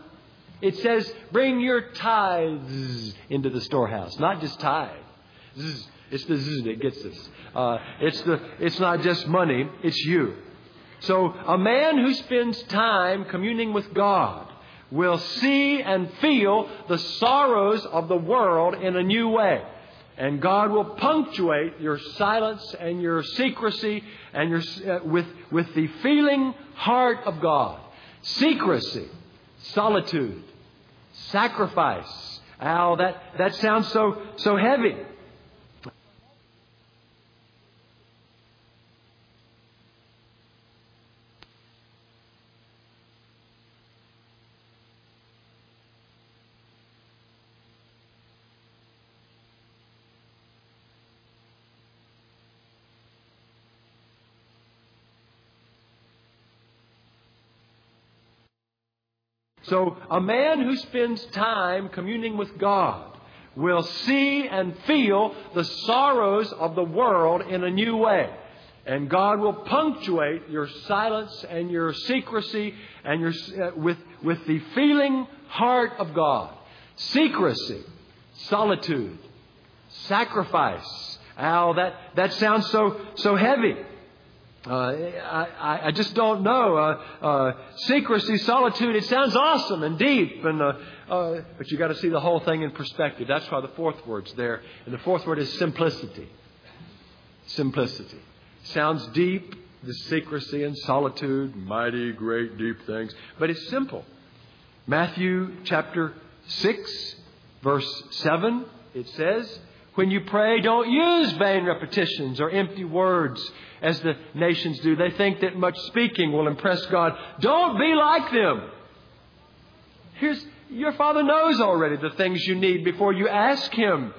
S1: It says, bring your tithes into the storehouse, not just tithe. It's the zzz that gets us. Uh, it's, the, it's not just money, it's you. So a man who spends time communing with God will see and feel the sorrows of the world in a new way. And God will punctuate your silence and your secrecy and your, uh, with, with the feeling heart of God. Secrecy, solitude, sacrifice. Al, that, that sounds so, so heavy. So a man who spends time communing with God will see and feel the sorrows of the world in a new way. And God will punctuate your silence and your secrecy and your, uh, with, with the feeling heart of God. Secrecy, solitude, sacrifice. Al, that, that sounds so, so heavy. Uh, I, I, just don't know. Uh, uh, secrecy, solitude, it sounds awesome and deep, and, but you've got to see the whole thing in perspective. That's why the fourth word's there. And the fourth word is simplicity. Simplicity. Sounds deep, the secrecy and solitude, mighty, great, deep things, but it's simple. Matthew chapter 6, verse 7, it says, When you pray, don't use vain repetitions or empty words as the nations do. They think that much speaking will impress God. Don't be like them. Here's, your Father knows already the things you need before you ask Him.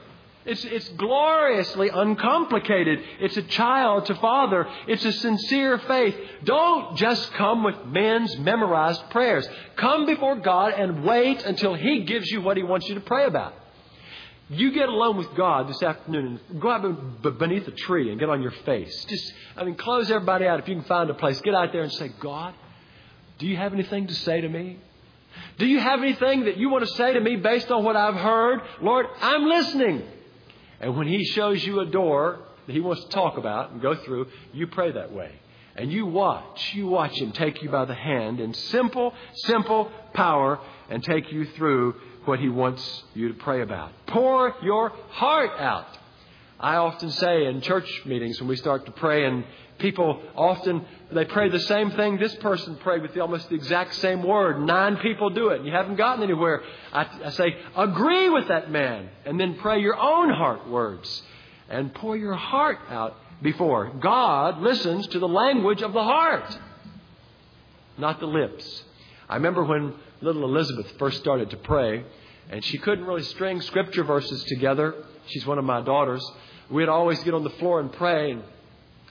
S1: It's, it's gloriously uncomplicated. It's a child to Father. It's a sincere faith. Don't just come with men's memorized prayers. Come before God and wait until He gives you what He wants you to pray about. You get alone with God this afternoon and go out beneath a tree and get on your face. Just, I mean, close everybody out if you can find a place. Get out there and say, God, do you have anything to say to me? Do you have anything that you want to say to me based on what I've heard? Lord, I'm listening. And when He shows you a door that He wants to talk about and go through, you pray that way. And you watch, you watch Him take you by the hand in simple, simple power and take you through what He wants you to pray about. Pour your heart out. I often say in church meetings when we start to pray, and people often they pray the same thing this person prayed with the, almost the exact same word. Nine people do it, and you haven't gotten anywhere. I, I say, agree with that man, and then pray your own heart words, and pour your heart out before. God listens to the language of the heart, not the lips. I remember when little Elizabeth first started to pray, and she couldn't really string scripture verses together. She's one of my daughters. We'd always get on the floor and pray, and,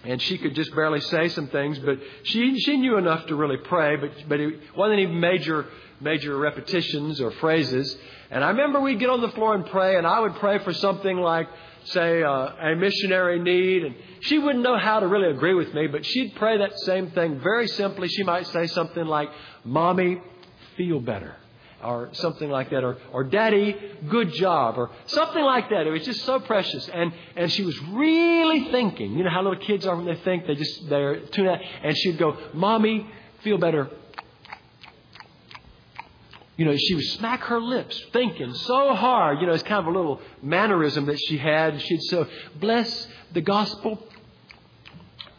S1: and she could just barely say some things, but she she knew enough to really pray, but but it wasn't even major major repetitions or phrases. And I remember we'd get on the floor and pray, and I would pray for something like, say, uh, a missionary need, and she wouldn't know how to really agree with me, but she'd pray that same thing very simply. She might say something like, "Mommy, feel better." or something like that, or, or Daddy, good job, or something like that. It was just so precious. And, and she was really thinking. You know how little kids are when they think? They just, they're tuned out. And she'd go, Mommy, feel better. You know, she would smack her lips, thinking so hard. You know, it's kind of a little mannerism that she had. She'd say, Bless the gospel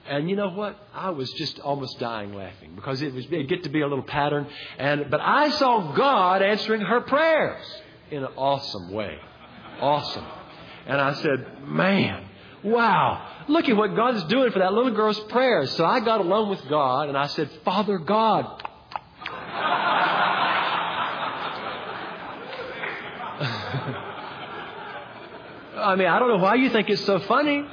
S1: and you know what? I was just almost dying laughing because it was it get to be a little pattern. And but I saw God answering her prayers in an awesome way, awesome. And I said, "Man, wow! Look at what God is doing for that little girl's prayers." So I got alone with God and I said, "Father God." I mean, I don't know why you think it's so funny.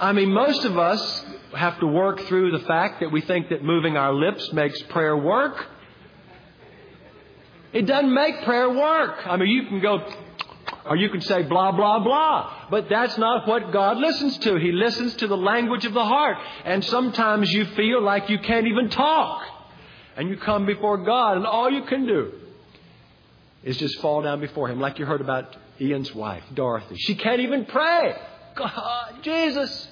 S1: I mean, most of us have to work through the fact that we think that moving our lips makes prayer work. It doesn't make prayer work. I mean, you can go, or you can say blah, blah, blah. But that's not what God listens to. He listens to the language of the heart. And sometimes you feel like you can't even talk. And you come before God, and all you can do is just fall down before Him, like you heard about Ian's wife, Dorothy. She can't even pray. God, Jesus.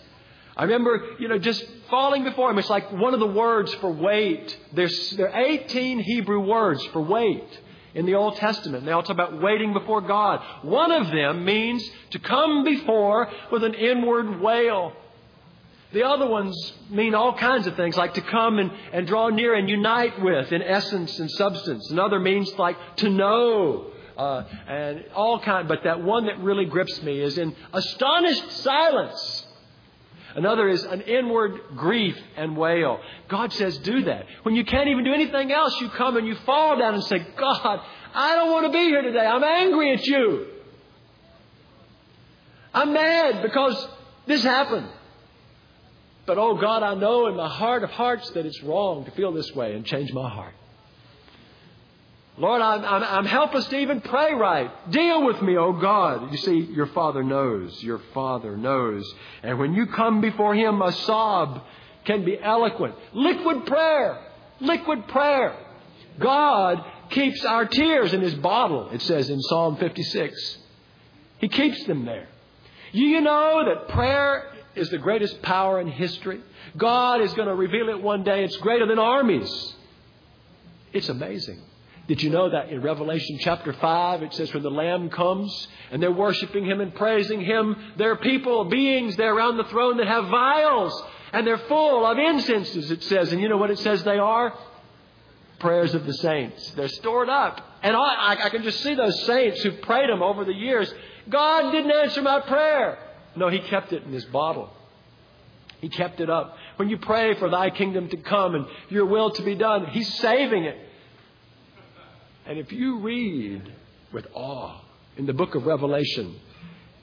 S1: I remember, you know, just falling before him. It's like one of the words for wait. There's, there are 18 Hebrew words for wait in the Old Testament. They all talk about waiting before God. One of them means to come before with an inward wail. The other ones mean all kinds of things, like to come and, and draw near and unite with in essence and substance. Another means like to know uh, and all kind. But that one that really grips me is in astonished silence. Another is an inward grief and wail. God says, do that. When you can't even do anything else, you come and you fall down and say, God, I don't want to be here today. I'm angry at you. I'm mad because this happened. But oh God, I know in my heart of hearts that it's wrong to feel this way and change my heart. Lord, I'm, I'm, I'm, helpless to even pray right. Deal with me, oh God. You see, your Father knows. Your Father knows. And when you come before Him, a sob can be eloquent. Liquid prayer. Liquid prayer. God keeps our tears in His bottle, it says in Psalm 56. He keeps them there. You know that prayer is the greatest power in history. God is going to reveal it one day. It's greater than armies. It's amazing. Did you know that in Revelation chapter 5 it says when the Lamb comes and they're worshiping Him and praising Him, there are people, beings there around the throne that have vials and they're full of incenses, it says. And you know what it says they are? Prayers of the saints. They're stored up. And I, I can just see those saints who prayed them over the years. God didn't answer my prayer. No, He kept it in His bottle. He kept it up. When you pray for Thy kingdom to come and your will to be done, He's saving it. And if you read with awe in the book of Revelation,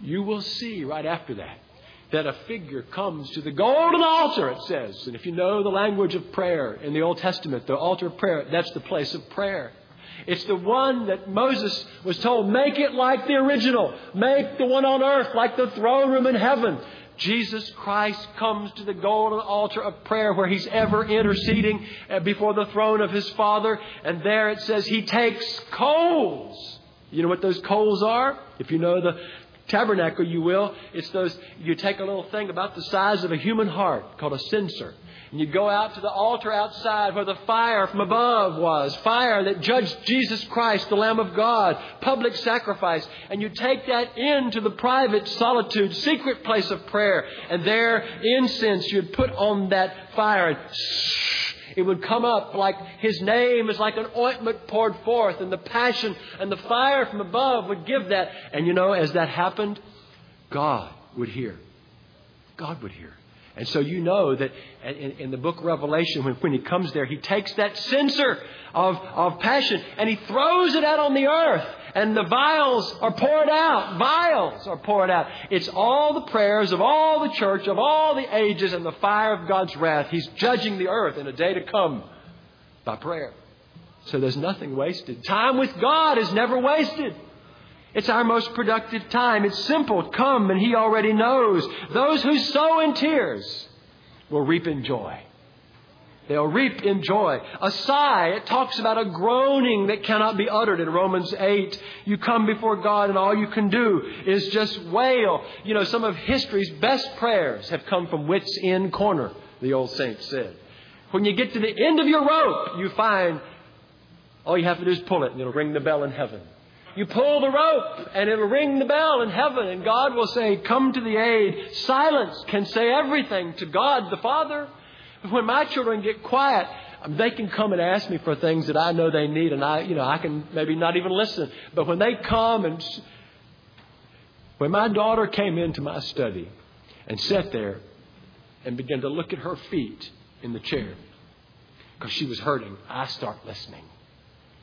S1: you will see right after that that a figure comes to the golden altar, it says. And if you know the language of prayer in the Old Testament, the altar of prayer, that's the place of prayer. It's the one that Moses was told, make it like the original. Make the one on earth like the throne room in heaven. Jesus Christ comes to the golden altar of prayer where he's ever interceding uh, before the throne of his Father. And there it says he takes coals. You know what those coals are? If you know the tabernacle, you will. It's those, you take a little thing about the size of a human heart called a censer. And you go out to the altar outside where the fire from above was, fire that judged Jesus Christ, the Lamb of God, public sacrifice. And you take that into the private solitude, secret place of prayer. And there, incense you'd put on that fire and it would come up like his name is like an ointment poured forth, and the passion and the fire from above would give that. And you know, as that happened, God would hear. God would hear. And so you know that in, in the book of Revelation, when, when he comes there, he takes that censer of, of passion and he throws it out on the earth. And the vials are poured out. Vials are poured out. It's all the prayers of all the church, of all the ages, and the fire of God's wrath. He's judging the earth in a day to come by prayer. So there's nothing wasted. Time with God is never wasted. It's our most productive time. It's simple. Come, and He already knows. Those who sow in tears will reap in joy. They'll reap in joy. A sigh, it talks about a groaning that cannot be uttered in Romans 8. You come before God and all you can do is just wail. You know, some of history's best prayers have come from wits end corner, the old saint said. When you get to the end of your rope, you find all you have to do is pull it and it'll ring the bell in heaven. You pull the rope and it'll ring the bell in heaven and God will say, come to the aid. Silence can say everything to God the Father. When my children get quiet, um, they can come and ask me for things that I know they need and I, you know, I can maybe not even listen. But when they come and when my daughter came into my study and sat there and began to look at her feet in the chair because she was hurting, I start listening.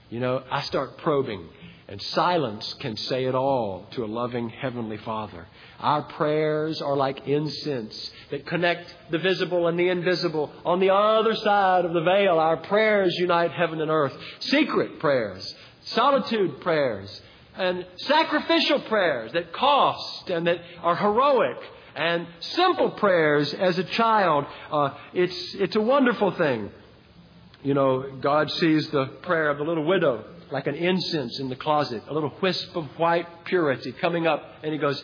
S1: You know, I start probing, and silence can say it all to a loving Heavenly Father. Our prayers are like incense that connect the visible and the invisible. On the other side of the veil, our prayers unite heaven and earth. Secret prayers, solitude prayers, and sacrificial prayers that cost and that are heroic and simple prayers as a child. Uh, it's, it's a wonderful thing. You know, God sees the prayer of the little widow like an incense in the closet, a little wisp of white purity coming up, and He goes,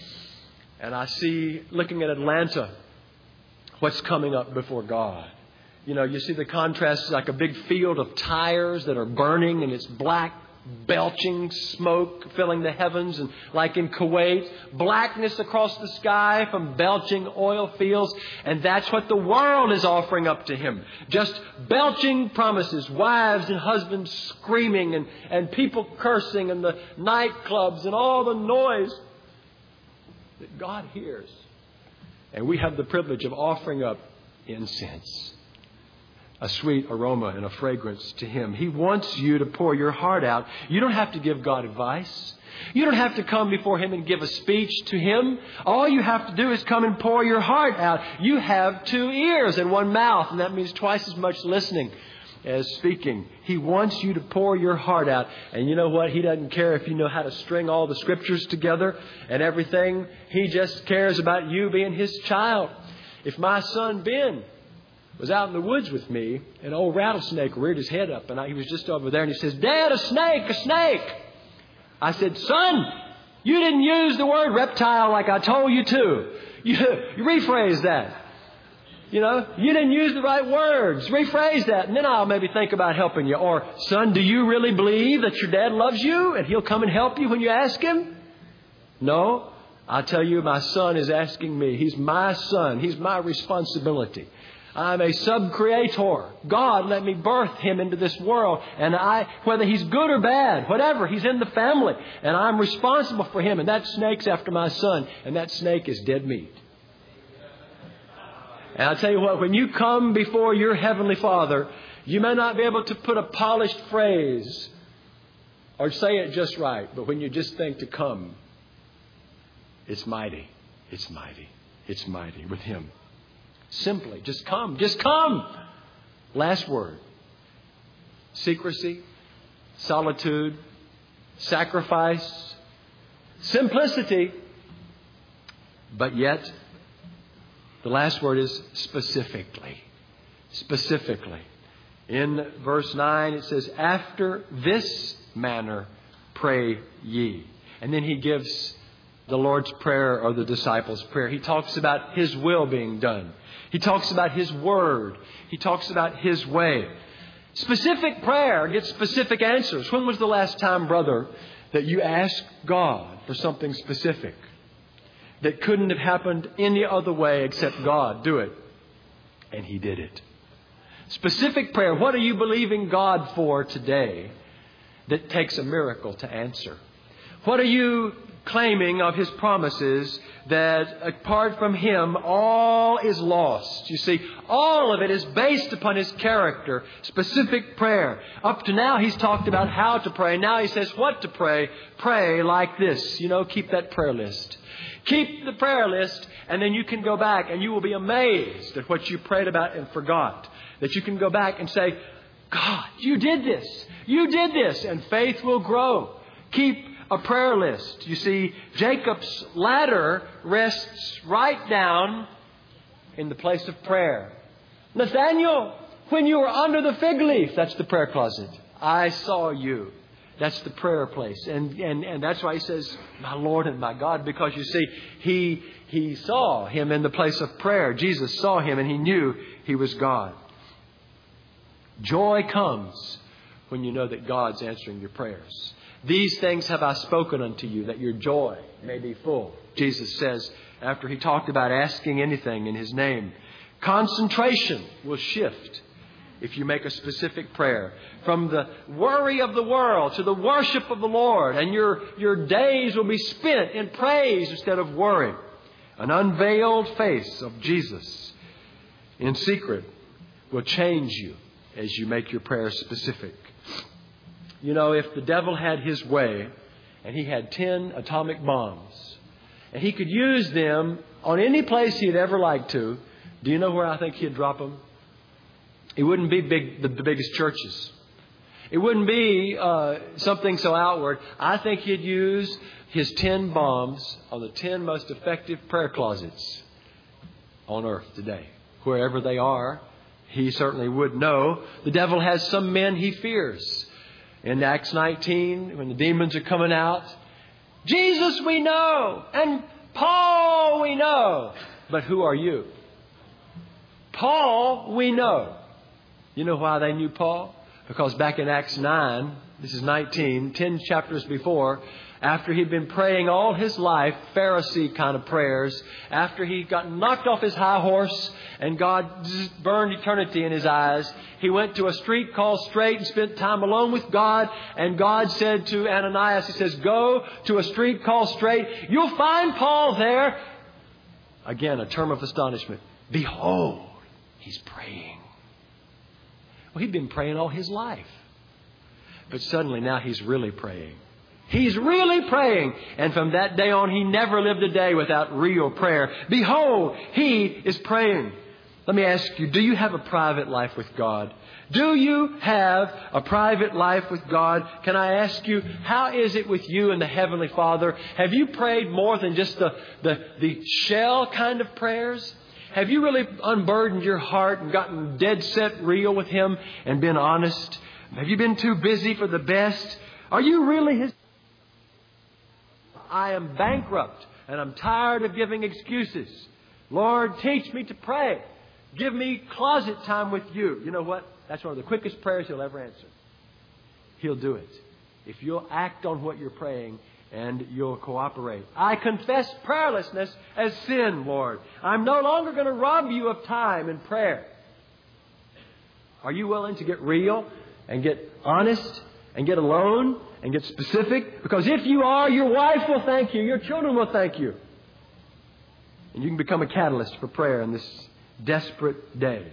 S1: and I see, looking at Atlanta, what's coming up before God. You know, you see the contrast is like a big field of tires that are burning and it's black belching smoke filling the heavens, and like in Kuwait, blackness across the sky from belching oil fields. And that's what the world is offering up to him. Just belching promises, wives and husbands screaming, and, and people cursing, and the nightclubs, and all the noise that God hears. And we have the privilege of offering up incense a sweet aroma and a fragrance to Him. He wants you to pour your heart out. You don't have to give God advice. You don't have to come before Him and give a speech to Him. All you have to do is come and pour your heart out. You have two ears and one mouth, and that means twice as much listening as speaking. He wants you to pour your heart out. And you know what? He doesn't care if you know how to string all the scriptures together and everything. He just cares about you being His child. If my son Ben was out in the woods with me, and old rattlesnake reared his head up, and I, he was just over there, and he says, Dad, a snake, a snake. I said, Son, you didn't use the word reptile like I told you to. You, you rephrase that. You know, you didn't use the right words. Rephrase that, and then I'll maybe think about helping you. Or, son, do you really believe that your dad loves you and he'll come and help you when you ask him? No. I tell you, my son is asking me. He's my son. He's my responsibility. I'm a sub-creator. God let me birth him into this world. And I, whether he's good or bad, whatever, he's in the family. And I'm responsible for him. And that snake's after my son. And that snake is dead meat. And I'll tell you what, when you come before your Heavenly Father, you may not be able to put a polished phrase or say it just right, but when you just think to come, it's mighty. It's mighty. It's mighty with Him. Simply, just come. Just come. Last word secrecy, solitude, sacrifice, simplicity, but yet the last word is specifically. Specifically. In verse 9, it says, After this manner pray ye. And then he gives the Lord's Prayer or the disciples' prayer. He talks about His will being done. He talks about His Word. He talks about His way. Specific prayer gets specific answers. When was the last time, brother, that you asked God for something specific that couldn't have happened any other way except God do it? And He did it. Specific prayer. What are you believing God for today that takes a miracle to answer? What are you claiming of his promises that apart from him, all is lost. You see, all of it is based upon his character, specific prayer. Up to now, he's talked about how to pray. Now he says what to pray. Pray like this. You know, keep that prayer list. Keep the prayer list, and then you can go back and you will be amazed at what you prayed about and forgot. That you can go back and say, God, you did this. You did this. And faith will grow. Keep a prayer list. You see, Jacob's ladder rests right down in the place of prayer. Nathaniel, when you were under the fig leaf, that's the prayer closet. I saw you. That's the prayer place. And, and, and that's why he says, My Lord and my God, because you see, he, he saw him in the place of prayer. Jesus saw him and he knew he was God. Joy comes when you know that God's answering your prayers. These things have I spoken unto you, that your joy may be full. Jesus says, after he talked about asking anything in his name, concentration will shift if you make a specific prayer. From the worry of the world to the worship of the Lord, and your, your days will be spent in praise instead of worry. An unveiled face of Jesus in secret will change you as you make your prayers specific. You know, if the devil had his way and he had 10 atomic bombs and he could use them on any place he'd ever like to, do you know where I think he'd drop them? It wouldn't be big, the, the biggest churches. It wouldn't be uh, something so outward. I think he'd use his 10 bombs on the 10 most effective prayer closets on earth today. Wherever they are, he certainly would know. The devil has some men he fears in Acts 19 when the demons are coming out. Jesus we know, and Paul we know. But who are you? Paul we know. You know why they knew Paul? Because back in Acts 9, this is 19, 10 chapters before, after he'd been praying all his life, Pharisee kind of prayers, after he got knocked off his high horse and God burned eternity in his eyes, he went to a street called Straight and spent time alone with God. And God said to Ananias, He says, Go to a street called Straight. You'll find Paul there. Again, a term of astonishment. Behold, he's praying. Well, he'd been praying all his life. But suddenly now he's really praying. He's really praying. And from that day on, he never lived a day without real prayer. Behold, he is praying. Let me ask you, do you have a private life with God? Do you have a private life with God? Can I ask you, how is it with you and the Heavenly Father? Have you prayed more than just the, the, the shell kind of prayers? Have you really unburdened your heart and gotten dead set real with Him and been honest? Have you been too busy for the best? Are you really His? I am bankrupt and I'm tired of giving excuses. Lord, teach me to pray. Give me closet time with you. You know what? That's one of the quickest prayers He'll ever answer. He'll do it. If you'll act on what you're praying and you'll cooperate. I confess prayerlessness as sin, Lord. I'm no longer going to rob you of time in prayer. Are you willing to get real and get honest and get alone and get specific? Because if you are, your wife will thank you, your children will thank you. And you can become a catalyst for prayer in this desperate day.